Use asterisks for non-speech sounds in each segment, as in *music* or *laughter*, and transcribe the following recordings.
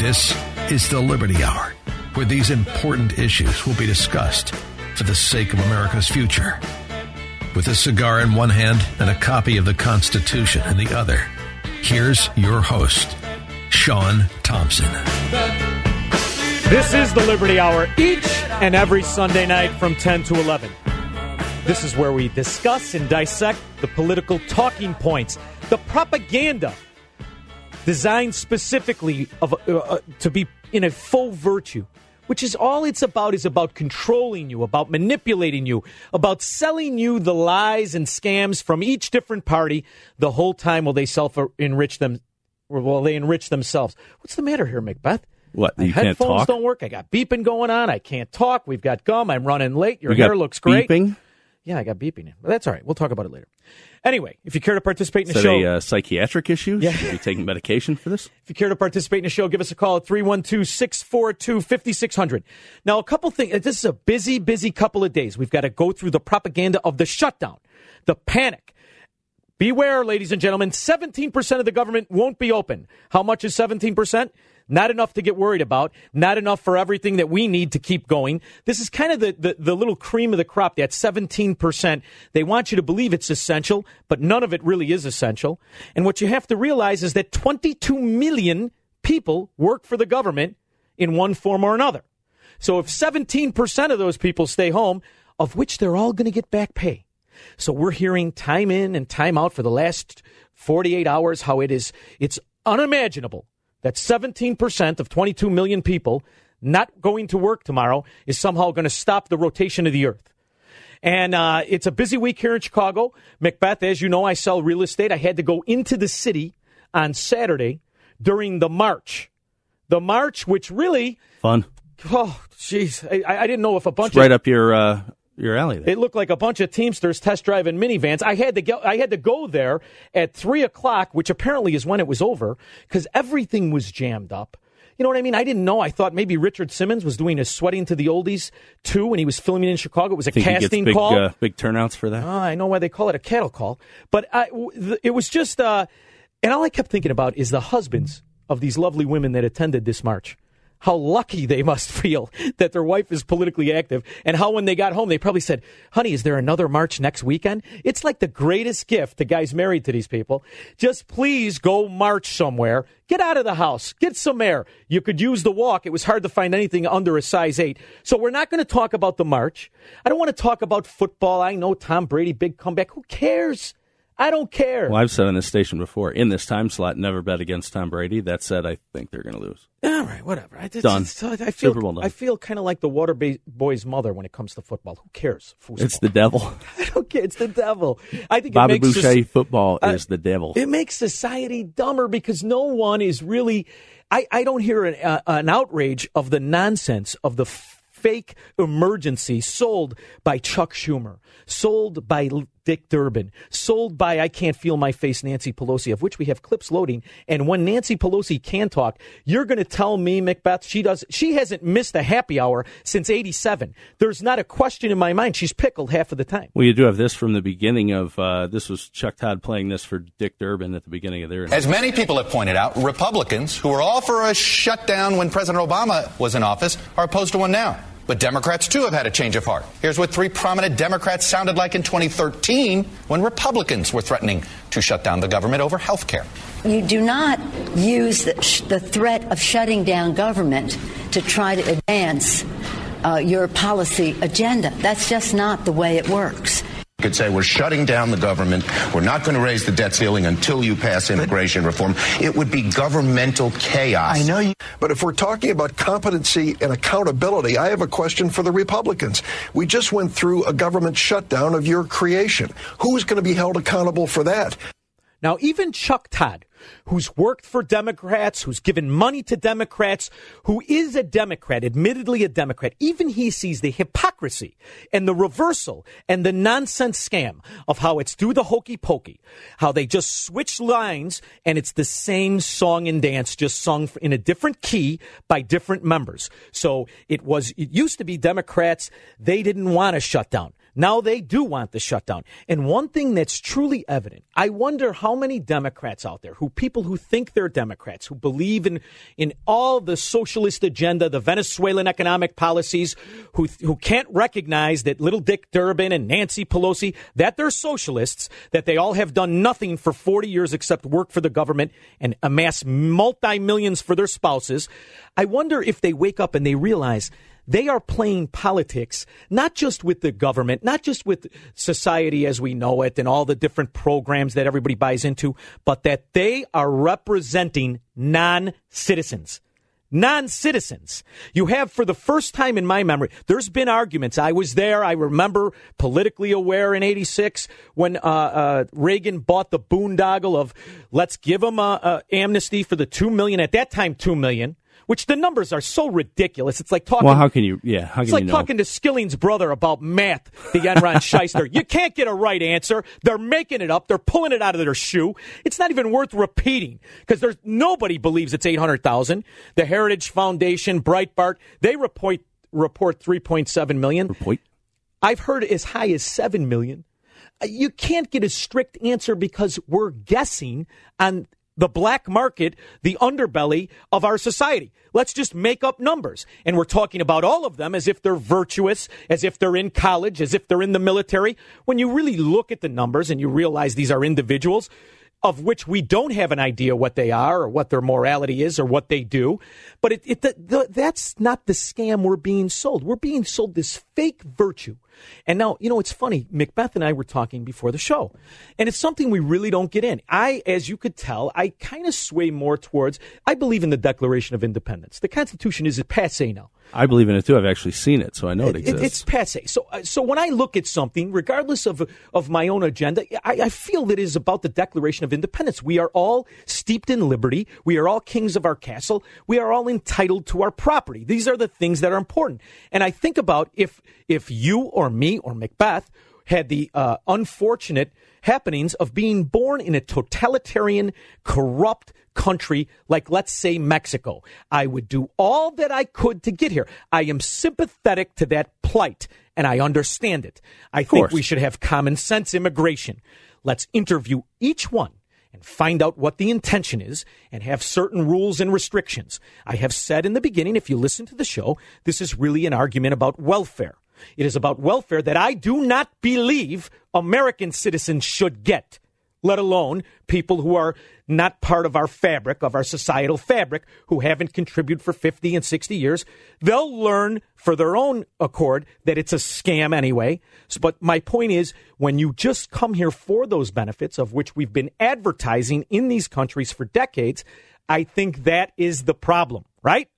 This is the Liberty Hour, where these important issues will be discussed for the sake of America's future. With a cigar in one hand and a copy of the Constitution in the other, here's your host, Sean Thompson. This is the Liberty Hour each and every Sunday night from 10 to 11. This is where we discuss and dissect the political talking points, the propaganda designed specifically of, uh, uh, to be in a full virtue, which is all it's about is about controlling you, about manipulating you, about selling you the lies and scams from each different party the whole time while they self enrich them, while they enrich themselves. What's the matter here, Macbeth? What? My You can't headphones don't work. I got beeping going on. I can't talk. We've got gum. I'm running late. Your You hair looks great. beeping? Yeah, I got beeping. But that's all right. We'll talk about it later. Anyway, if you care to participate in Is the that show, a uh, psychiatric issue? Yeah. Should you be taking medication for this? if you care to participate in the show, give us a call at 312 642 5600. Now, a couple things. This is a busy, busy couple of days. We've got to go through the propaganda of the shutdown, the panic. Beware, ladies and gentlemen, 17% of the government won't be open. How much is 17%? Not enough to get worried about. Not enough for everything that we need to keep going. This is kind of the, the, the little cream of the crop, that 17%. They want you to believe it's essential, but none of it really is essential. And what you have to realize is that 22 million people work for the government in one form or another. So if 17% of those people stay home, of which they're all going to get back pay. So we're hearing time in and time out for the last 48 hours how it is it's unimaginable that 17% of 22 million people not going to work tomorrow is somehow going to stop the rotation of the earth. And uh, it's a busy week here in Chicago. Macbeth, as you know, I sell real estate. I had to go into the city on Saturday during the march. The march, which really, Fun. oh, jeez, I, I didn't know if a bunch It's right of up your uh, your alley. There. it looked like a bunch of Teamsters test driving minivans. I had to go. I had to go there at three o'clock, which apparently is when it was over, because everything was jammed up. You know what I mean? I didn't know. I thought maybe Richard Simmons was doing his sweating to the oldies too when he was filming in Chicago. It was a Think casting big, call. uh, big turnouts for that. Oh, I know why they call it a cattle call. But I, it was just, uh, and all I kept thinking about is the husbands of these lovely women that attended this march. How lucky they must *laughs* feel that their wife is politically active, and how when they got home, they probably said, Honey, is there another march next weekend? It's like the greatest gift. The guy's married to these people. Just please go march somewhere. Get out of the house. Get some air. You could use the walk. It was hard to find anything under a size eight. So we're not going to talk about the march. I don't want to talk about football. I know Tom Brady, big comeback. Who cares? I don't care. Well, I've said on this station before, in this time slot, never bet against Tom Brady. That said, I think they're going to lose. All right, whatever. I, it's- Done. it's- I feel, Super Bowl done. I feel kind of like the water boy's mother when it comes to football. Who cares? Foosball. It's the devil. *laughs* I don't care. It's the devil. I think Bobby Boucher soc- football uh, is the devil. It makes society dumber because no one is really. I, I don't hear an, uh, an outrage of the nonsense of the fake emergency sold by Chuck Schumer, sold by Dick Durbin, sold by I can't feel my face Nancy Pelosi, of which we have clips loading. And when Nancy Pelosi can talk, you're going to tell me, Macbeth, she does. She hasn't missed a happy hour since '87. There's not a question in my mind. She's pickled half of the time. Well, you do have this from the beginning of uh, this was Chuck Todd playing this for Dick Durbin at the beginning of their. As many people have pointed out, Republicans, who were all for a shutdown when President Obama was in office, are opposed to one now. But Democrats, too, have had a change of heart. Here's what three prominent Democrats sounded like in 2013 when Republicans were threatening to shut down the government over health care. You do not use the, the threat of shutting down government to try to advance uh, your policy agenda. That's just not the way it works could say we're shutting down the government. We're not going to raise the debt ceiling until you pass immigration reform. It would be governmental chaos. I know you. But if we're talking about competency and accountability, I have a question for the Republicans. We just went through a government shutdown of your creation. Who's going to be held accountable for that? Now, even Chuck Todd, who's worked for Democrats, who's given money to Democrats, who is a Democrat, admittedly a Democrat, even he sees the hypocrisy and the reversal and the nonsense scam of how it's do the hokey pokey, how they just switch lines and it's the same song and dance just sung in a different key by different members. So it was, it used to be Democrats, they didn't want to shut down. Now they do want the shutdown. And one thing that's truly evident, I wonder how many Democrats out there, who people who think they're Democrats, who believe in, in all the socialist agenda, the Venezuelan economic policies, who, who can't recognize that little Dick Durbin and Nancy Pelosi, that they're socialists, that they all have done nothing for 40 years except work for the government and amass multi millions for their spouses. I wonder if they wake up and they realize they are playing politics, not just with the government, not just with society as we know it and all the different programs that everybody buys into, but that they are representing non citizens non citizens. You have, for the first time in my memory, there's been arguments. I was there. I remember politically aware in 86 when uh, uh, Reagan bought the boondoggle of let's give them a, a amnesty for the 2 million, at that time, 2 million which the numbers are so ridiculous. It's like talking. Well, how can you? Yeah, how can you it's like you know? talking to Skilling's brother about math. The Enron *laughs* shyster. You can't get a right answer. They're making it up. They're pulling it out of their shoe. It's not even worth repeating because there's nobody believes it's eight hundred thousand. The Heritage Foundation, Breitbart, they report report three point seven million. Report. I've heard as high as seven million. Uh, you can't get a strict answer because we're guessing on the black market, the underbelly of our society. Let's just make up numbers. And we're talking about all of them as if they're virtuous, as if they're in college, as if they're in the military. When you really look at the numbers and you realize these are individuals of which we don't have an idea what they are or what their morality is or what they do. But it, it the, the, that's not the scam we're being sold. We're being sold this fake virtue and now, you know, it's funny. Macbeth and I were talking before the show, and it's something we really don't get in. I, as you could tell, I kind of sway more towards, I believe in the Declaration of Independence. The Constitution is a passe now. I believe in it too. I've actually seen it, so I know it, it exists. It's passe. So, uh, so when I look at something, regardless of of my own agenda, I, I feel that it is about the Declaration of Independence. We are all steeped in liberty. We are all kings of our castle. We are all entitled to our property. These are the things that are important. And I think about if if you or me or Macbeth had the uh, unfortunate happenings of being born in a totalitarian, corrupt country like, let's say, Mexico. I would do all that I could to get here. I am sympathetic to that plight, and I understand it. I think we should have common sense immigration. Let's interview each one and find out what the intention is and have certain rules and restrictions. I have said in the beginning, if you listen to the show, this is really an argument about welfare. It is about welfare that I do not believe American citizens should get, let alone people who are not part of our fabric, of our societal fabric, who haven't contributed for 50 and 60 years. They'll learn for their own accord that it's a scam anyway. So, but my point is, when you just come here for those benefits, of which we've been advertising in these countries for decades, I think that is the problem, right?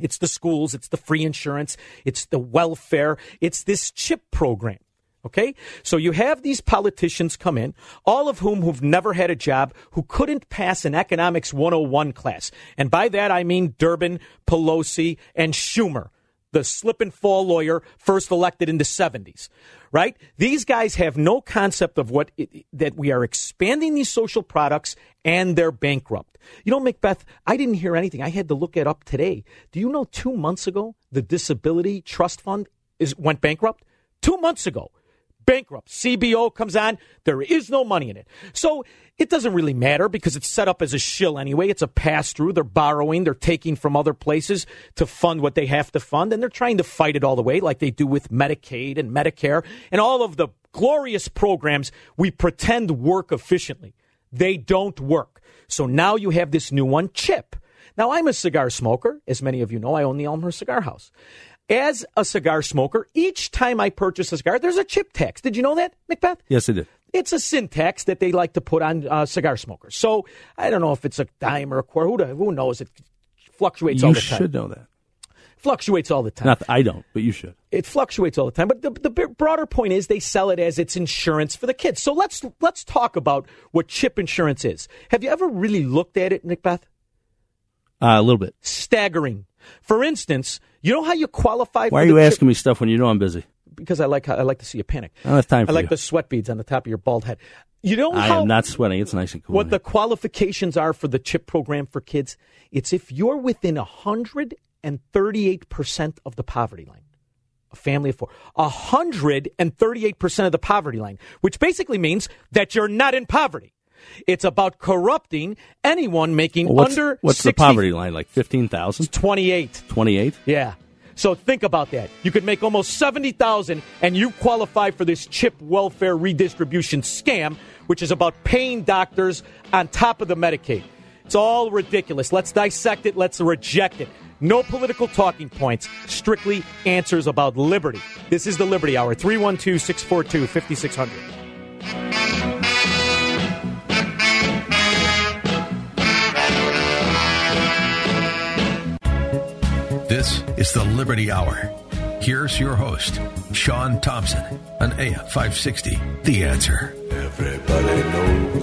It's the schools, it's the free insurance, it's the welfare, it's this chip program. Okay? So you have these politicians come in, all of whom who've never had a job, who couldn't pass an economics 101 class. And by that I mean Durbin, Pelosi, and Schumer, the slip and fall lawyer first elected in the 70s. Right? These guys have no concept of what it, that we are expanding these social products and they're bankrupt. You know, Macbeth, I didn't hear anything. I had to look it up today. Do you know 2 months ago the Disability Trust Fund is went bankrupt? 2 months ago bankrupt. CBO comes on, there is no money in it. So it doesn't really matter because it's set up as a shill anyway. It's a pass through. They're borrowing, they're taking from other places to fund what they have to fund, and they're trying to fight it all the way, like they do with Medicaid and Medicare and all of the glorious programs we pretend work efficiently. They don't work. So now you have this new one, chip. Now I'm a cigar smoker. As many of you know, I own the Elmhurst Cigar House. As a cigar smoker, each time I purchase a cigar, there's a chip tax. Did you know that, Macbeth? Yes, I did. It's a sin tax that they like to put on uh, cigar smokers. So I don't know if it's a dime or a quarter. Who, who knows? It fluctuates all the time. You should know that. Fluctuates all the time. Not I don't, but you should. It fluctuates all the time, but the, the broader point is they sell it as it's insurance for the kids. So let's let's talk about what chip insurance is. Have you ever really looked at it, Macbeth? Uh, a little bit. Staggering. For instance, you know how you qualify. For Why are you chip- asking me stuff when you know I'm busy? Because I like I like to see you panic. I don't have time for I like you. the sweat beads on the top of your bald head. You know I how am not sweating. It's nice and cool. what the qualifications are for the chip program for kids. It's if you're within 138% of the poverty line. A family of four. 138% of the poverty line, which basically means that you're not in poverty. It's about corrupting anyone making Well, what's under what's 60 the poverty line? Like fifteen thousand? 28. Twenty-eight? Yeah. So think about that. You could make almost 70,000 and you qualify for this chip welfare redistribution scam, which is about paying doctors on top of the Medicaid. It's all ridiculous. Let's dissect it. Let's reject it. No political talking points, strictly answers about liberty. This is the Liberty Hour, 312 642 5600. This is the Liberty Hour. Here's your host, Sean Thompson, on AM 560. The answer.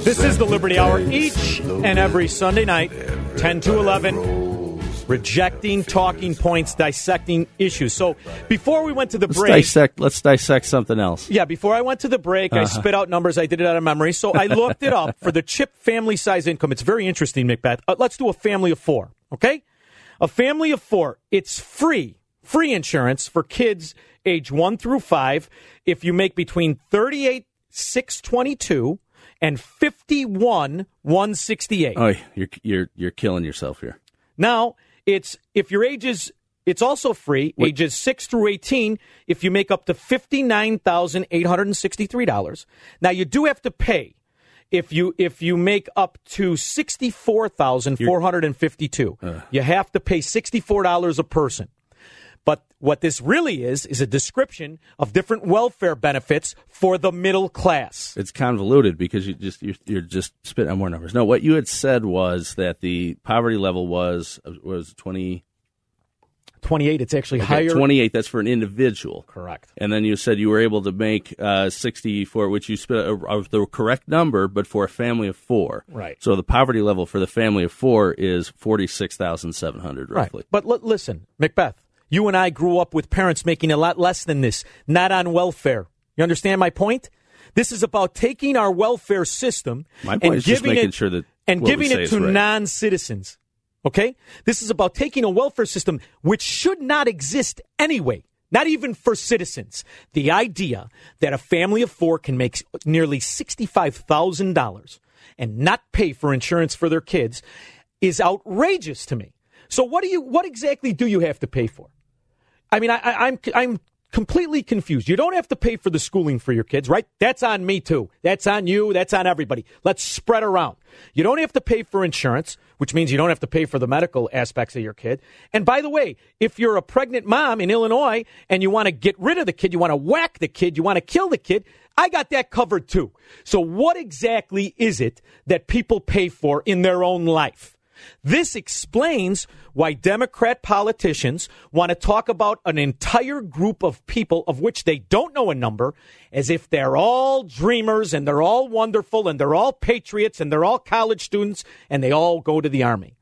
This is the Liberty Hour each and every Sunday night, 10 to 11, rejecting talking points, dissecting issues. So before we went to the Let's break, dissect. Let's dissect something else. yeah, before I went to the break, I Uh-huh. spit out numbers. I did it out of memory. So I looked it up for the chip family size income. It's very interesting, Macbeth. Uh, let's do a family of four, okay? A family of four, it's free, free insurance for kids age one through five if you make between 38, 622 and 51, 168. Oh, you're you're you're killing yourself here. Now, it's if your age is it's also free, ages 6 through 18 if you make up to $59,863. Now you do have to pay if you if you make up to 64,452. Uh. You have to pay $64 a person. But what this really is is a description of different welfare benefits for the middle class. It's convoluted because you just you're, you're just spitting out more numbers. No, what you had said was that the poverty level was was twenty 28 it's actually okay, higher. twenty eight. That's for an individual. Correct. And then you said you were able to make uh, sixty for which you spit out of the correct number, but for a family of four. Right. So the poverty level for the family of four is forty six thousand seven hundred roughly. Right. But l- listen, Macbeth, you and I grew up with parents making a lot less than this, not on welfare. You understand my point? This is about taking our welfare system and giving making it sure that and giving it to right. non-citizens. Okay? This is about taking a welfare system which should not exist anyway. Not even for citizens. The idea that a family of four can make nearly $65,000 and not pay for insurance for their kids is outrageous to me. So what do you what exactly do you have to pay for? I mean, I, I, I'm I'm completely confused. You don't have to pay for the schooling for your kids, right? That's on me too. That's on you. That's on everybody. Let's spread around. You don't have to pay for insurance, which means you don't have to pay for the medical aspects of your kid. And by the way, if you're a pregnant mom in Illinois and you want to get rid of the kid, you want to whack the kid, you want to kill the kid, I got that covered too. So what exactly is it that people pay for in their own life? This explains why Democrat politicians want to talk about an entire group of people of which they don't know a number as if they're all dreamers and they're all wonderful and they're all patriots and they're all college students and they all go to the army.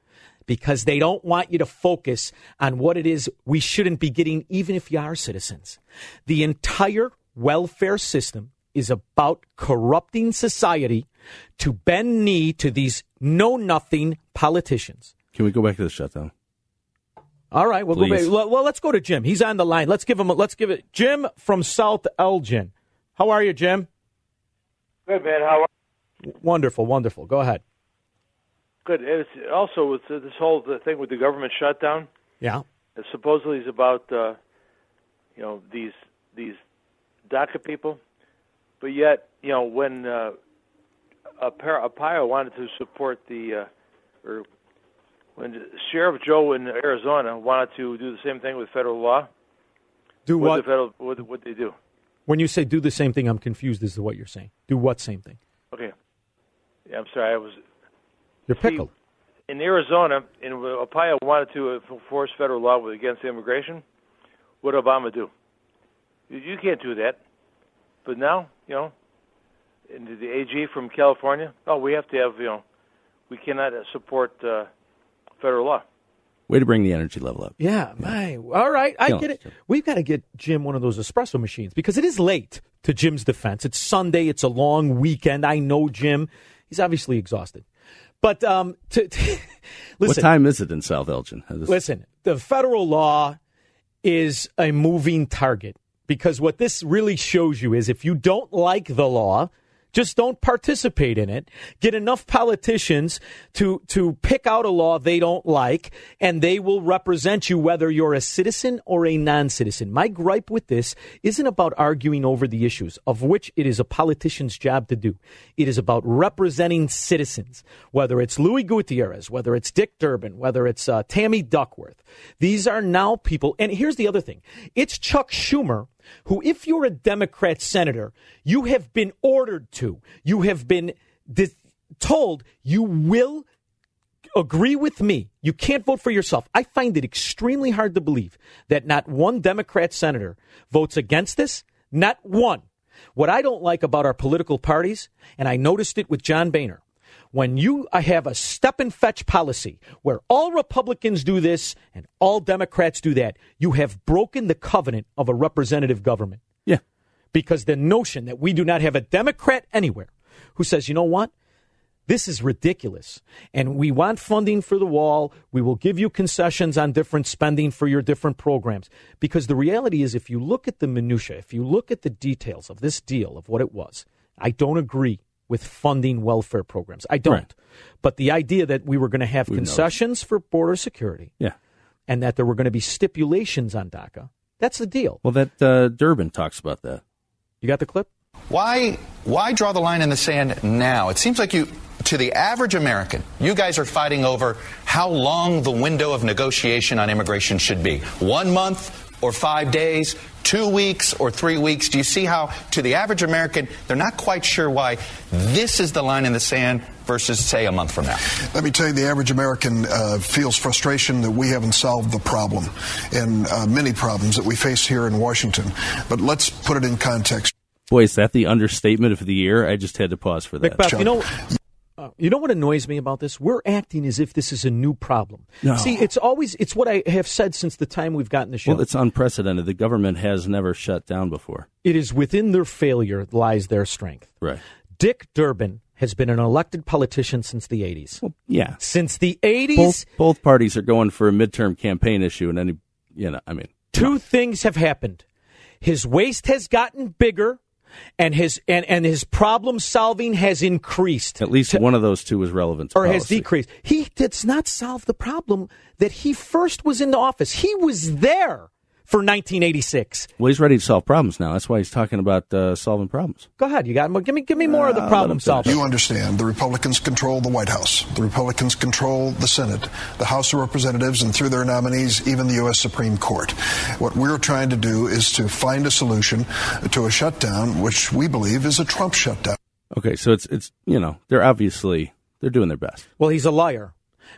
Because they don't want you to focus on what it is we shouldn't be getting, even if you are citizens. The entire welfare system is about corrupting society to bend knee to these know nothing politicians. Can we go back to the shutdown? All right, we'll Please. go back. Well, let's go to Jim. He's on the line. Let's give him. A, let's give it. Jim from South Elgin. How are you, Jim? Good man. How are You? Wonderful, wonderful. Go ahead. Good. It's also with this whole thing with the government shutdown. Yeah. It supposedly is about uh, you know these these DACA people, but yet you know when uh, Arpaio wanted to support the, uh, or when Sheriff Joe in Arizona wanted to do the same thing with federal law. Do what? what? The federal, what what they do? When you say do the same thing, I'm confused as to what you're saying. Do what same thing? Okay. Yeah, I'm sorry. I was You're pickled. in Arizona, and Arpaio wanted to enforce federal law against immigration. What did Obama do? You, you can't do that. But now, you know, and the AG from California. Oh, we have to have, you know, we cannot uh, support uh, federal law. Way to bring the energy level up. Yeah, my. All right, I Killing get it. We've got to get Jim one of those espresso machines because it is late. To Jim's defense, it's Sunday. It's a long weekend. I know Jim. He's obviously exhausted. But um, to, to- *laughs* What time is it in South Elgin? This- listen. The federal law is a moving target because what this really shows you is if you don't like the law, just don't participate in it. Get enough politicians to to pick out a law they don't like, and they will represent you whether you're a citizen or a non-citizen. My gripe with this isn't about arguing over the issues, of which it is a politician's job to do. It is about representing citizens, whether it's Luis Gutierrez, whether it's Dick Durbin, whether it's uh, Tammy Duckworth. These are now people. And here's the other thing: it's Chuck Schumer who, if you're a Democrat senator, you have been ordered to, you have been dis- told you will agree with me. You can't vote for yourself. I find it extremely hard to believe that not one Democrat senator votes against this. Not one. What I don't like about our political parties, and I noticed it with John Boehner, when you have a step and fetch policy where all Republicans do this and all Democrats do that, you have broken the covenant of a representative government. Yeah. Because the notion that we do not have a Democrat anywhere who says, you know what? This is ridiculous. And we want funding for the wall. We will give you concessions on different spending for your different programs. Because the reality is, if you look at the minutiae, if you look at the details of this deal, of what it was, I don't agree with funding welfare programs. I don't. Right. But the idea that we were going to have We know. concessions for border security Yeah. and that there were going to be stipulations on DACA, that's the deal. Well, that uh, Durbin talks about that. You got the clip? Why why draw the line in the sand now? It seems like you to the average American, you guys are fighting over how long the window of negotiation on immigration should be. 1 month or 5 days, 2 weeks or 3 weeks. Do you see how to the average American, they're not quite sure why this is the line in the sand versus say a month from now? Let me tell you, the average American uh, feels frustration that we haven't solved the problem and uh, many problems that we face here in Washington. But let's put it in context. Boy, is that the understatement of the year? I just had to pause for that. Macbeth, you know, uh, you know what annoys me about this? We're acting as if this is a new problem. No. See, it's always it's what I have said since the time we've gotten the show. Well, it's unprecedented. The government has never shut down before. it is within their failure lies their strength. Right. Dick Durbin has been an elected politician since the 80s. Yeah. Since the 80s, Both both parties are going for a midterm campaign issue, and any, you know, I mean, two things have happened. His waist has gotten bigger and his and, and his problem solving has increased. at least one of those two is relevant. To or has decreased. He did not solve the problem that he first was in the office. He was there for 1986. Well, he's ready to solve problems now. That's why he's talking about uh, solving problems. Go ahead, you got more. Give me, give me more of the Uh, problem let solving. You understand the Republicans control the White House. The Republicans control the Senate, the House of Representatives, and through their nominees, even the U.S. Supreme Court. What we're trying to do is to find a solution to a shutdown, which we believe is a Trump shutdown. Okay, so it's it's you know they're obviously they're doing their best. Well, he's a liar.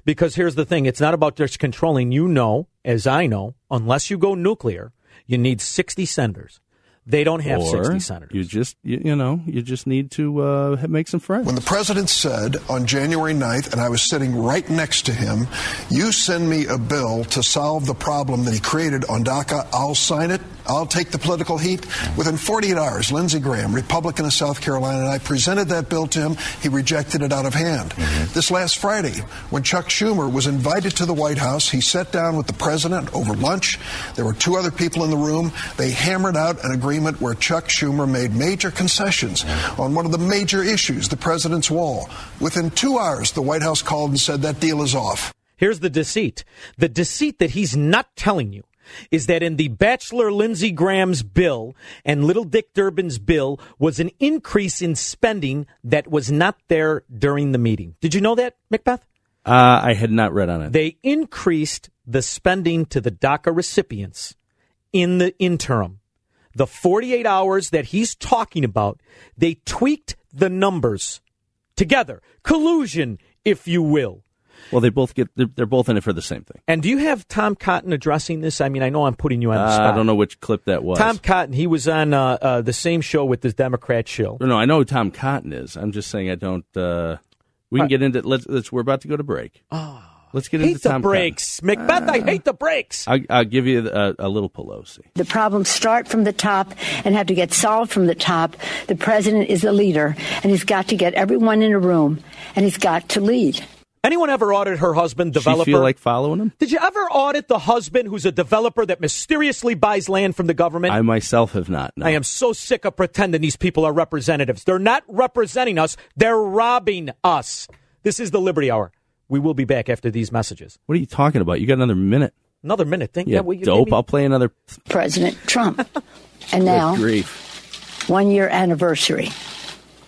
Because here's the thing it's not about just controlling. You know, as I know, unless you go nuclear, you need 60 senators. They don't have or 60 senators. You just you, you know you just need to uh, make some friends. When the president said on January 9th, and I was sitting right next to him, you send me a bill to solve the problem that he created on DACA, I'll sign it. I'll take the political heat. Within 48 hours, Lindsey Graham, Republican of South Carolina, and I presented that bill to him. He rejected it out of hand. This last Friday, when Chuck Schumer was invited to the White House, he sat down with the president over lunch. There were two other people in the room. They hammered out an agreement where Chuck Schumer made major concessions on one of the major issues, the president's wall. Within two hours, the White House called and said that deal is off. Here's the deceit. The deceit that he's not telling you is that in the Bachelor Lindsey Graham's bill and Little Dick Durbin's bill was an increase in spending that was not there during the meeting. Did you know that, Macbeth? Uh, I had not read on it. They increased the spending to the DACA recipients in the interim. The 48 hours that he's talking about, they tweaked the numbers together. Collusion, if you will. Well, they both get. They're, they're both in it for the same thing. And do you have Tom Cotton addressing this? I mean, I know I'm putting you on the Uh, spot. I don't know which clip that was. Tom Cotton, he was on uh, uh, the same show with the Democrat show. No, I know who Tom Cotton is. I'm just saying I don't. Uh, we can get into. Let's, let's. We're about to go to break. Oh, let's get hate into the Tom breaks. Macbeth, I hate the breaks. I, I'll give you a, a little Pelosi. The problems start from the top and have to get solved from the top. The president is the leader, and he's got to get everyone in a room, and he's got to lead. Anyone ever audit her husband, developer? She feel like following him? Did you ever audit the husband who's a developer that mysteriously buys land from the government? I myself have not. No. I am so sick of pretending these people are representatives. They're not representing us, they're robbing us. This is the Liberty Hour. We will be back after these messages. What are you talking about? You got another minute. Another minute. Think Yeah, that what you dope. gave? I'll play another. President Trump. *laughs* And now, Good grief. one year anniversary.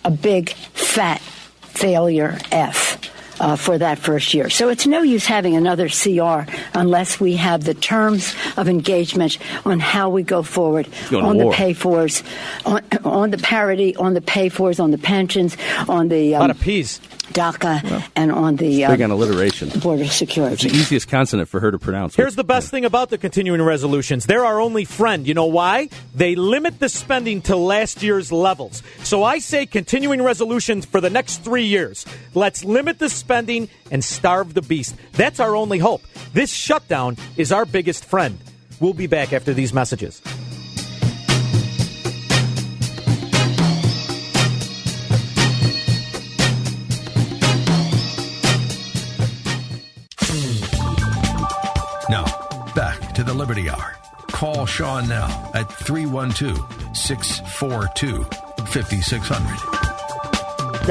A big, fat failure F. Uh, for that first year. So it's no use having another CR unless we have the terms of engagement on how we go forward on the pay fors, on, on the parity, on the pay fors, on the pensions, on the A um, lot of peas. DACA, and on the Big uh, on alliteration. border It's the easiest consonant for her to pronounce. Here's the best thing about the continuing resolutions. They're our only friend. You know why? They limit the spending to last year's levels. So I say continuing resolutions for the next three years. Let's limit the spending and starve the beast. That's our only hope. This shutdown is our biggest friend. We'll be back after these messages. Now, back to the Liberty Hour. Call Sean now at 312 642 5600.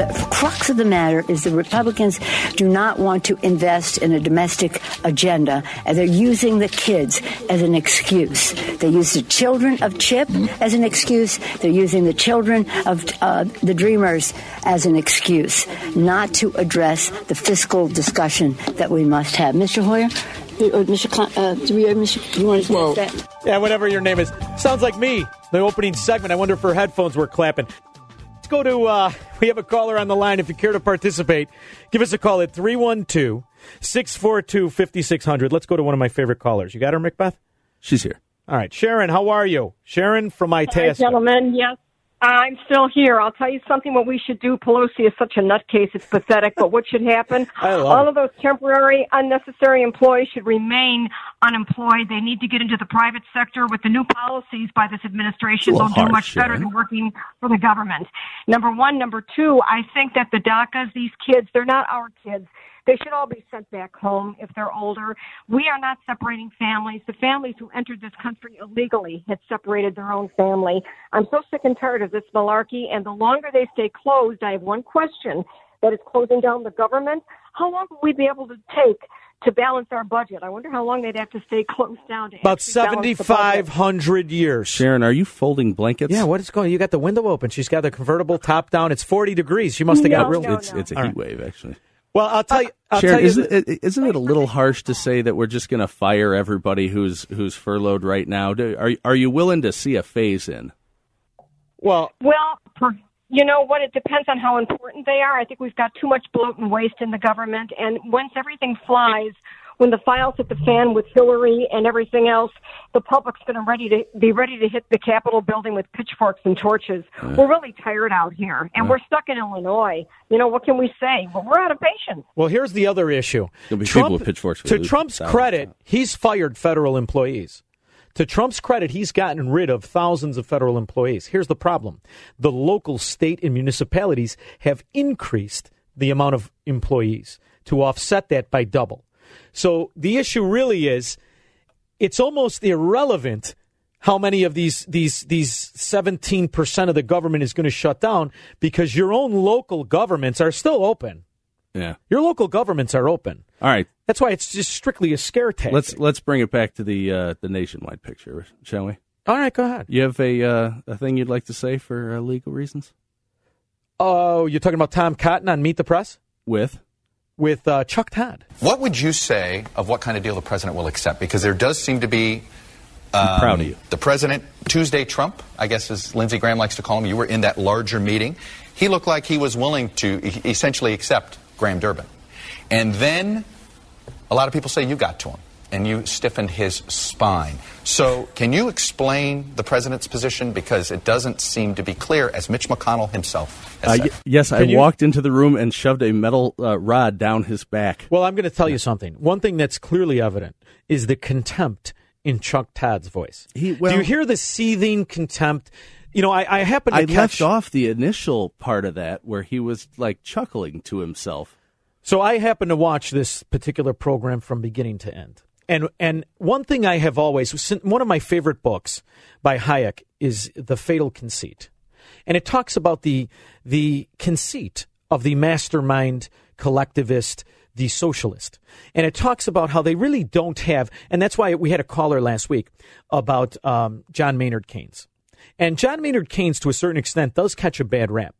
The crux of the matter is the Republicans do not want to invest in a domestic agenda, and they're using the kids as an excuse. They use the children of Chip as an excuse. They're using the children of uh, the Dreamers as an excuse, not to address the fiscal discussion that we must have. Mr. Hoyer, uh, Mr. Cl- uh, do we, uh, Mr. You want to say that? Yeah, whatever your name is. Sounds like me. The opening segment. I wonder if her headphones were clapping. Let's go to, uh, we have a caller on the line. If you care to participate, give us a call at 312 642 5600. Let's go to one of my favorite callers. You got her, Macbeth? She's here. All right. Sharon, how are you? Sharon from Hi, Itasca. gentlemen. Yes, I'm still here. I'll tell you something. What we should do. Pelosi is such a nutcase. It's pathetic. but what should happen? *laughs* I love All it. of those temporary, unnecessary employees should remain unemployed. They need to get into the private sector with the new policies by this administration. They'll do much better than working for the government. Number one. Number two. I think that the DACAs, these kids, they're not our kids. They should all be sent back home if they're older. We are not separating families. The families who entered this country illegally had separated their own family. I'm so sick and tired of this malarkey, and the longer they stay closed, I have one question that is closing down the government. How long will we be able to take to balance our budget? I wonder how long they'd have to stay closed down to About actually balance the budget. 7,500 years. Sharon, are you folding blankets? Yeah, what is going on? You got the window open. She's got the convertible top down. It's 40 degrees. She must have got No, real. no, It's, it's a All heat right. wave, actually. Well, I'll tell you. I'll Sharon, tell you isn't th- it, isn't it a little harsh to say that we're just going to fire everybody who's who's furloughed right now? Do, are are you willing to see a phase in? well, Well, per, you know what? It depends on how important they are. I think we've got too much bloat and waste in the government, and once everything flies, when the files hit the fan with Hillary and everything else, the public's going to ready to be ready to hit the Capitol building with pitchforks and torches. We're really tired out here, and we're stuck in Illinois. You know what can we say? But we're out of patience. Well, here's the other issue. There'll people with pitchforks To Trump's credit, he's fired federal employees. To Trump's credit, he's gotten rid of thousands of federal employees. Here's the problem the local, state, and municipalities have increased the amount of employees to offset that by double. So the issue really is it's almost irrelevant how many of these these these 17% of the government is going to shut down because your own local governments are still open. Yeah. Your local governments are open. All right. That's why it's just strictly a scare tactic. Let's let's bring it back to the uh, the nationwide picture, shall we? All right, go ahead. You have a uh, a thing you'd like to say for uh, legal reasons? Oh, you're talking about Tom Cotton on Meet the Press With with uh, Chuck Todd. What would you say of what kind of deal the president will accept? Because there does seem to be. Um, proud of you. The president, Tuesday Trump, I guess as Lindsey Graham likes to call him, you were in that larger meeting. He looked like he was willing to essentially accept Graham Durbin. And then a lot of people say you got to him and you stiffened his spine. So, can you explain the president's position? Because it doesn't seem to be clear, as Mitch McConnell himself uh, has y- said. yes, I you- walked into the room and shoved a metal uh, rod down his back. Well, I'm going to tell you something. One thing that's clearly evident is the contempt in Chuck Todd's voice. He- well- Do you hear the seething contempt? You know, I, I happen to I catch. left off the initial part of that where he was like chuckling to himself. So I happened to watch this particular program from beginning to end. And and one thing I have always one of my favorite books by Hayek is The Fatal Conceit. And it talks about the the conceit of the mastermind collectivist, the socialist. And it talks about how they really don't have and that's why we had a caller last week about um, John Maynard Keynes. And John Maynard Keynes to a certain extent does catch a bad rap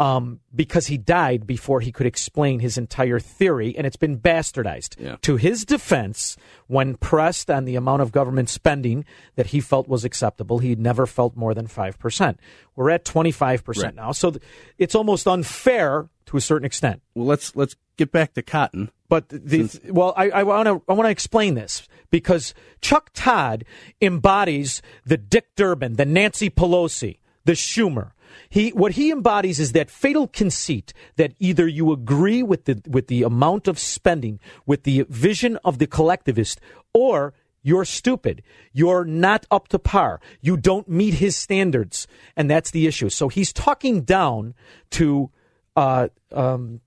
um, because he died before he could explain his entire theory, and it's been bastardized. Yeah. To his defense, when pressed on the amount of government spending that he felt was acceptable, he never felt more than 5%. We're at 25% Right. now, so th- it's almost unfair to a certain extent. Well, let's let's get back to Cotton. But the well, I, I want to I want to explain this because Chuck Todd embodies the Dick Durbin, the Nancy Pelosi, the Schumer. He what he embodies is that fatal conceit that either you agree with the with the amount of spending, with the vision of the collectivist, or you're stupid. You're not up to par. You don't meet his standards, and that's the issue. So he's talking down to. Uh, um,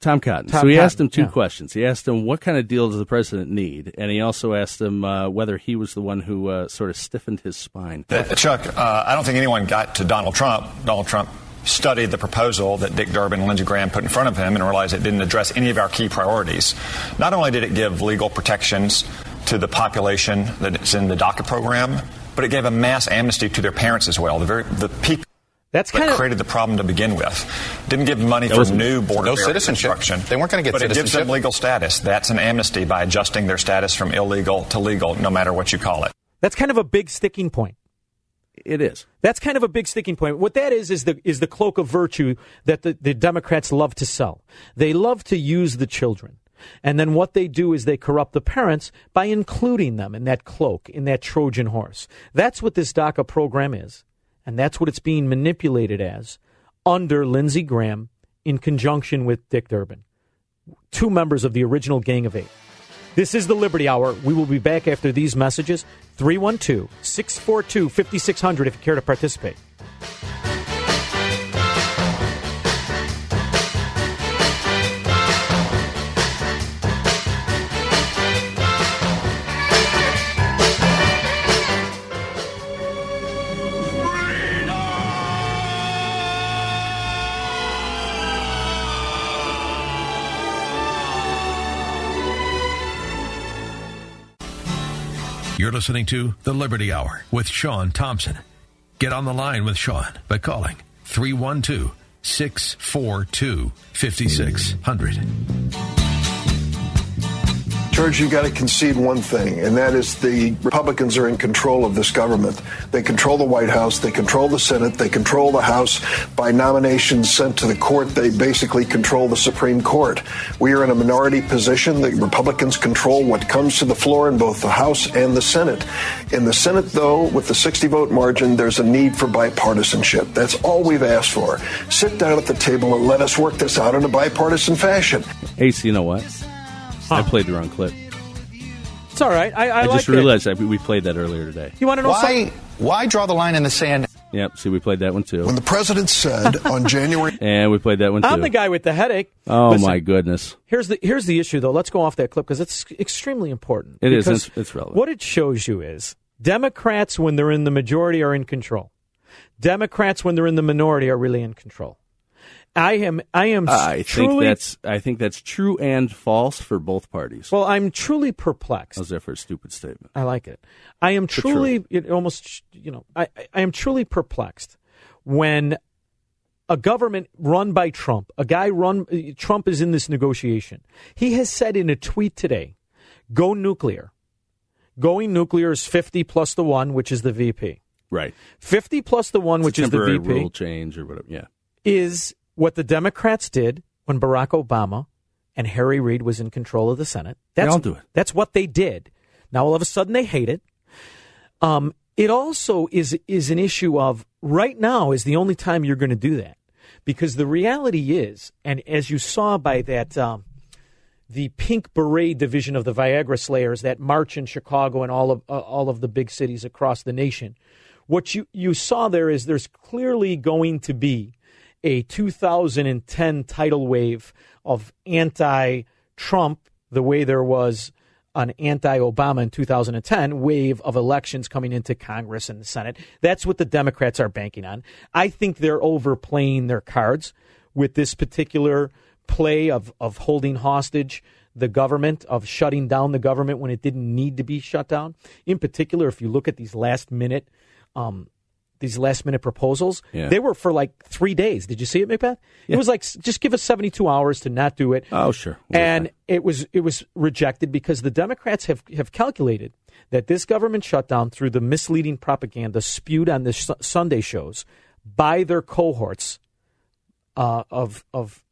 Tom Cotton. Tom so he Cotton, asked him two yeah. questions. He asked him what kind of deal does the president need, and he also asked him uh, whether he was the one who uh, sort of stiffened his spine. Uh, Chuck, uh, I don't think anyone got to Donald Trump. Donald Trump studied the proposal that Dick Durbin and Lindsey Graham put in front of him and realized it didn't address any of our key priorities. Not only did it give legal protections to the population that's in the DACA program, but it gave a mass amnesty to their parents as well. The very the people That's kind of created the problem to begin with. Didn't give money That for new border No citizenship. construction. They weren't gonna get but it gives them legal status. That's an amnesty by adjusting their status from illegal to legal, no matter what you call it. that's kind of a big sticking point. It is. That's kind of a big sticking point. What that is is the is the cloak of virtue that the, the Democrats love to sell. They love to use the children. And then what they do is they corrupt the parents by including them in that cloak, in that Trojan horse. That's what this DACA program is. And that's what it's being manipulated as under Lindsey Graham in conjunction with Dick Durbin. Two members of the original Gang of Eight. This is the Liberty Hour. We will be back after these messages. 312 642 5600 if you care to participate. You're listening to The Liberty Hour with Sean Thompson. Get on the line with Sean by calling 312 642 5600. George, you got to concede one thing, and that is the Republicans are in control of this government. They control the White House, they control the Senate, they control the House. By nominations sent to the court, they basically control the Supreme Court. We are in a minority position. The Republicans control what comes to the floor in both the House and the Senate. In the Senate, though, with the 60 vote margin, there's a need for bipartisanship. That's all we've asked for. Sit down at the table and let us work this out in a bipartisan fashion. Ace, you know what? I played the wrong clip. It's all right. I, I, I, like just it. realized that we played that earlier today. You want to know Why, something? why draw the line in the sand? Yep. See, we played that one too, When the president said on *laughs* January and we played that one too. I'm the guy with the headache. Oh Listen, my goodness! Here's the here's the issue though. Let's go off that clip because it's extremely important. It is. Because It's- it's relevant. What it shows you is Democrats when they're in the majority are in control. Democrats when they're in the minority are really in control. I am. I am. Uh, I truly, think that's. I think that's true and false for both parties. Well, I'm truly perplexed. How's that for a stupid statement? I like it. I am truly, it almost, you know, I, I am truly perplexed when a government run by Trump, a guy run, Trump is in this negotiation. He has said in a tweet today, go nuclear. Going nuclear is 50 plus the one, which is the VP. Right. 50 plus the one, It's which is the VP, rule change or whatever. Yeah. is what the Democrats did when Barack Obama and Harry Reid was in control of the Senate. They That's, all do it. That's what they did. Now all of a sudden they hate it. Um, it also is is an issue of right now is the only time you're going to do that because the reality is, and as you saw by that um, the Pink Beret division of the Viagra Slayers that march in Chicago and all of uh, all of the big cities across the nation, what you you saw there is there's clearly going to be a 2010 tidal wave of anti-Trump, the way there was an anti-Obama in 2010 wave of elections coming into Congress and the Senate. That's what the Democrats are banking on. I think they're overplaying their cards with this particular play of of holding hostage the government, of shutting down the government when it didn't need to be shut down. In particular, if you look at these last minute um, these last minute proposals, Yeah. they were for like three days. Did you see it, Macbeth? It was like just give us seventy two hours to not do it. Oh, sure. And it was it was rejected because the Democrats have have calculated that this government shutdown through the misleading propaganda spewed on the Su- Sunday shows by their cohorts uh, of of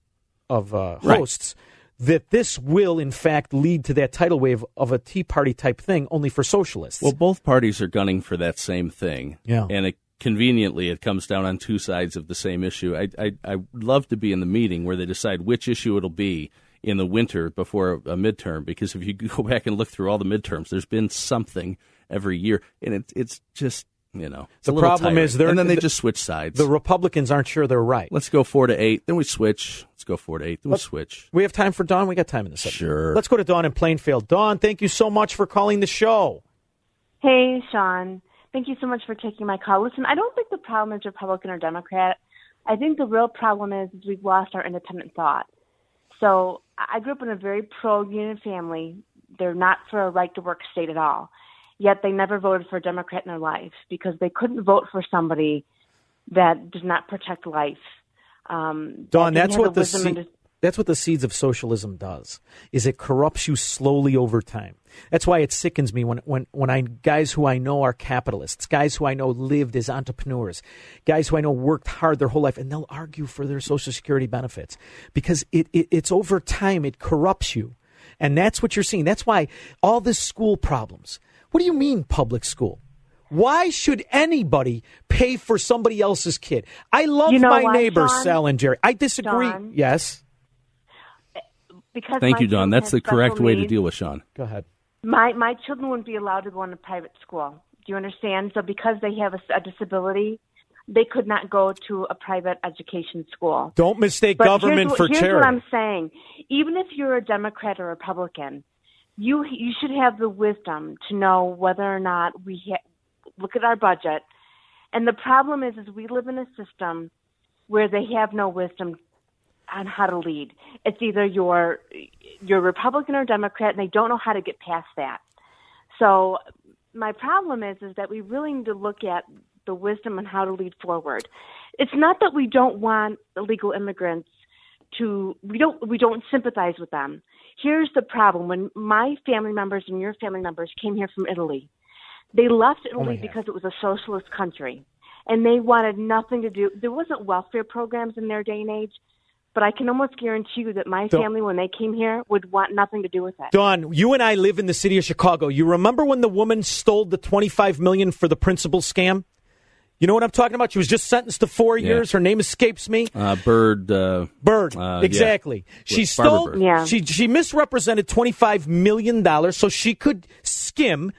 of uh, Right. hosts. That this will, in fact, lead to that tidal wave of a Tea Party type thing, only for socialists. Well, both parties are gunning for that same thing. Yeah. And it, conveniently, it comes down on two sides of the same issue. I, I, I'd love to be in the meeting where they decide which issue it'll be in the winter before a midterm, because if you *laughs* go back and look through all the midterms, there's been something every year. And it, it's just, you know, it's The a problem tiring. is they're- And then they the- just switch sides. the Republicans aren't sure they're right. Let's go four to eight, then we switch. Let's go four to eight, then we Let's- switch. We have time for Dawn. We got time in the segment. Sure. Let's go to Dawn in Plainfield. Dawn, thank you so much for calling the show. Hey, Sean. Thank you so much for taking my call. Listen, I don't think the problem is Republican or Democrat. I think the real problem is, is we've lost our independent thought. So I grew up in a very pro-union family. They're not for a right to work state at all. Yet they never voted for a Democrat in their life because they couldn't vote for somebody that does not protect life. Um, Dawn, that's what the wisdom se- and that's what the seeds of socialism does. Is it corrupts you slowly over time. That's why it sickens me when when when I guys who I know are capitalists, guys who I know lived as entrepreneurs, guys who I know worked hard their whole life, and they'll argue for their social security benefits because it, it it's over time it corrupts you, and that's what you're seeing. That's why all this school problems. What do you mean public school? Why should anybody pay for somebody else's kid? I love You know my why, neighbors, Sean? Sal and Jerry. I disagree. Sean? Yes. Because Thank you, Don. That's the correct special way to deal with Sean. Go ahead. My my children wouldn't be allowed to go in a private school. Do you understand? So because they have a, a disability, they could not go to a private education school. Don't mistake But government here's, for what- here's charity. what I'm saying. Even if you're a Democrat or Republican, you you should have the wisdom to know whether or not we ha- look at our budget. And the problem is, is we live in a system where they have no wisdom on how to lead. It's either you're you're Republican or Democrat, and they don't know how to get past that. So my problem is is that we really need to look at the wisdom on how to lead forward. It's not that we don't want illegal immigrants to we don't we don't sympathize with them. Here's the problem: when my family members and your family members came here from Italy, they left Italy because it was a socialist country, and they wanted nothing to do. There wasn't welfare programs in their day and age, but I can almost guarantee you that my Don't- family, when they came here, would want nothing to do with it. Don, you and I live in the city of Chicago. You remember when the woman stole the 25 million for the principal scam? You know what I'm talking about? She was just sentenced to four Yeah. years. Her name escapes me. Uh, Byrd. Uh, Byrd, uh, exactly. yeah. She Barbara stole. Byrd. Yeah. She she misrepresented 25 million dollars so she could skim.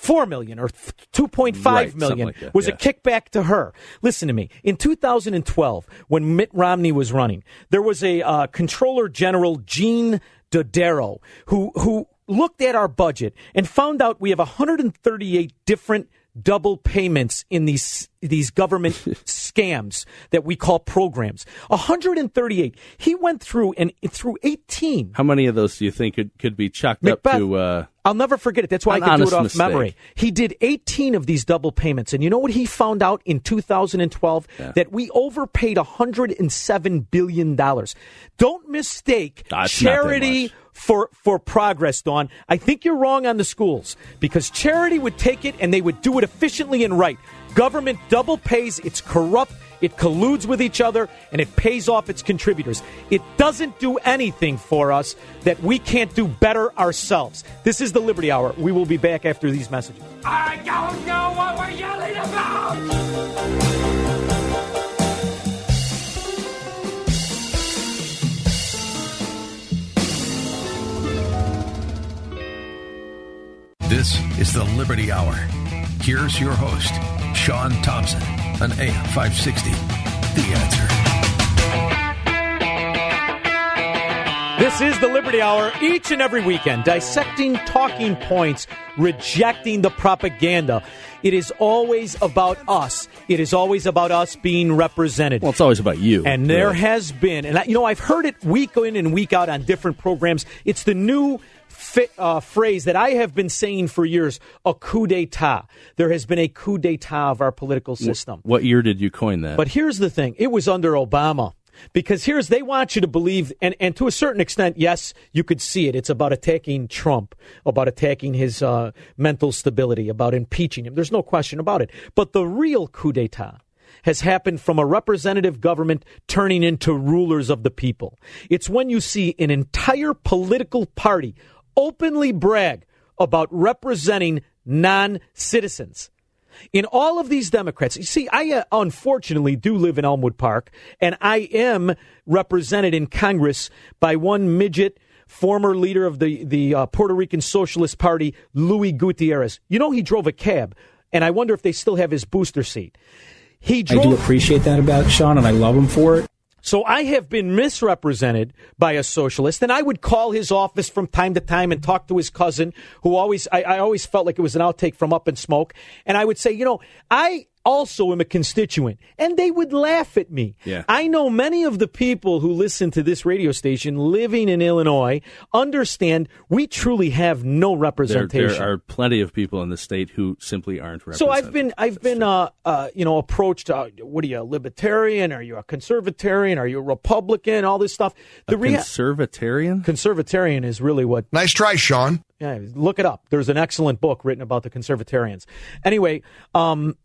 Four million or two point Right, million like was a kickback to her. Listen to me. In 2012, when Mitt Romney was running, there was a uh, Comptroller General Gene Dodaro who who looked at our budget and found out we have 138 different double payments in these these government *laughs* scams that we call programs. 138. He went through and through 18. How many of those do you think could, could be chalked Macbeth, up to? Uh, I'll never forget it. That's why I an can do it off mistake. memory. He did 18 of these double payments. And you know what he found out in 2012? That we overpaid $107 billion. Don't mistake Ah, it's not that charity for, for progress, Don. I think you're wrong on the schools because charity would take it and they would do it efficiently and right. Government double pays, it's corrupt. It colludes with each other and it pays off its contributors. It doesn't do anything for us that we can't do better ourselves. This is the Liberty Hour. We will be back after these messages. I don't know what we're yelling about! This is the Liberty Hour. Here's your host, Sean Thompson, on AM 560. The answer. This is the Liberty Hour each and every weekend, dissecting talking points, rejecting the propaganda. It is always about us. It is always about us being represented. well, it's always about you. And there really. has been, and I, you know, I've heard it week in and week out on different programs. It's the new fit, uh, phrase that I have been saying for years: a coup d'état. There has been a coup d'état of our political system. What year did you coin that? But here's the thing: it was under Obama. Because here's they want you to believe, and, and to a certain extent, yes, you could see it. It's about attacking Trump, about attacking his uh, mental stability, about impeaching him. There's no question about it. But the real coup d'état has happened from a representative government turning into rulers of the people. It's when you see an entire political party openly brag about representing non citizens. In all of these Democrats, you see, I uh, unfortunately do live in Elmwood Park, and I am represented in Congress by one midget, former leader of the, the uh, Puerto Rican Socialist Party, Luis Gutierrez. You know, he drove a cab, and I wonder if they still have his booster seat. He drove. I do appreciate that about Sean, and I love him for it. So I have been misrepresented by a socialist, and I would call his office from time to time and talk to his cousin, who always I, I always felt like it was an outtake from Up in Smoke, and I would say, you know, I also am a constituent, and they would laugh at me. Yeah. I know many of the people who listen to this radio station living in Illinois understand we truly have no there, representation. there are plenty of people in the state who simply aren't represented. So I've been I've been uh, uh, you know approached. Uh, what are you a libertarian? Are you a conservatarian? Are you a Republican? All this stuff. The a rea- conservatarian. conservatarian is really what. Nice try, Sean. Yeah, look it up. There's an excellent book written about the conservatarians. Anyway, um,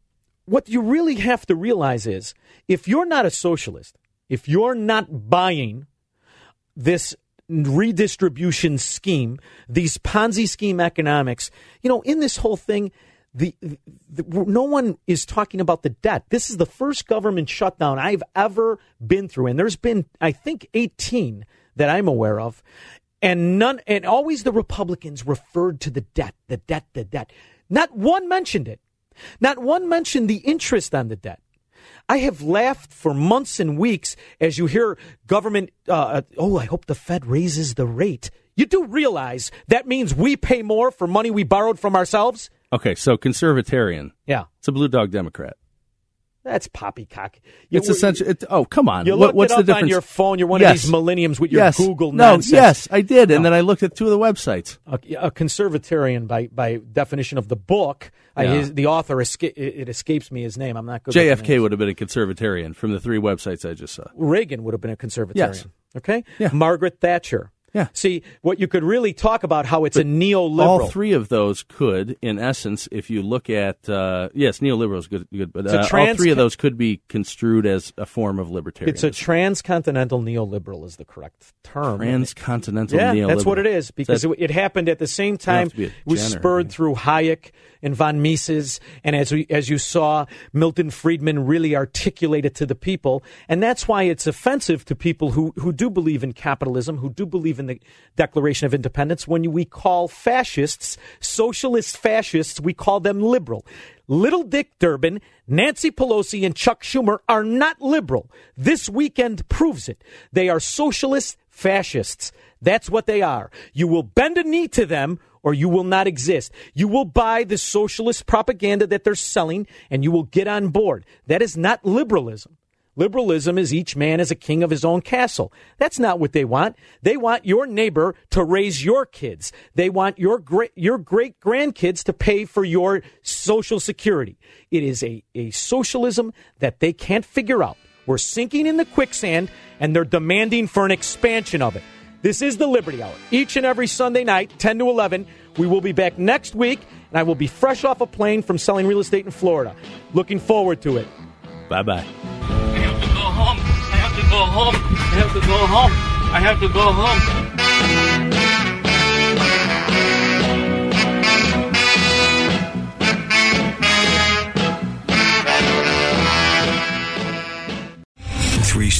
what you really have to realize is if you're not a socialist, if you're not buying this redistribution scheme, these Ponzi scheme economics, you know, in this whole thing, the, the, no one is talking about the debt. This is the first government shutdown I've ever been through, and there's been, I think, 18 that I'm aware of, and none, and always the Republicans referred to the debt, the debt, the debt. Not one mentioned it. Not one mentioned the interest on the debt. I have laughed for months and weeks as you hear government, uh, oh, I hope the Fed raises the rate. You do realize that means we pay more for money we borrowed from ourselves? Okay, so conservatarian. Yeah. It's a blue dog Democrat. That's poppycock. You- It's essentially. It, oh, come on. You What- looked what's it the difference? on your phone. You're one Yes. of these millenniums with your yes. Google no, nonsense. Yes, I did, and then I looked at two of the websites. a, a conservatarian by by definition of the book. Uh, I, his, the author esca- it escapes me his name. I'm not good. JFK would have been a conservatarian from the three websites I just saw. Reagan would have been a conservatarian. Yes. Okay. Yeah. Margaret Thatcher. Yeah. See what you could really talk about how it's a neoliberal. All three of those could, in essence, if you look at uh, yes, neoliberal is good, good but uh, all three of those could be construed as a form of libertarianism. It's a transcontinental neoliberal is the correct term. transcontinental Yeah, neoliberal. that's what it is because That- it, it happened at the same time. have to be a It was Jenner, spurred through Hayek and von Mises, and as we, as you saw, Milton Friedman really articulated to the people, and that's why it's offensive to people who who do believe in capitalism, who do believe in the Declaration of Independence. When we call fascists socialist fascists, we call them liberal. Little Dick Durbin, Nancy Pelosi, and Chuck Schumer are not liberal. This weekend proves it. They are socialist fascists. That's what they are. You will bend a knee to them or you will not exist. You will buy the socialist propaganda that they're selling and you will get on board. That is not liberalism. Liberalism is each man as a king of his own castle. That's not what they want. They want your neighbor to raise your kids. They want your great your great grandkids to pay for your social security. It is a, a socialism that they can't figure out. We're sinking in the quicksand and they're demanding for an expansion of it. This is the Liberty Hour. Each and every Sunday night, 10 to 11. We will be back next week, and I will be fresh off a plane from selling real estate in Florida. Looking forward to it. Bye bye. Home. I have to go home. I have to go home. I have to go home.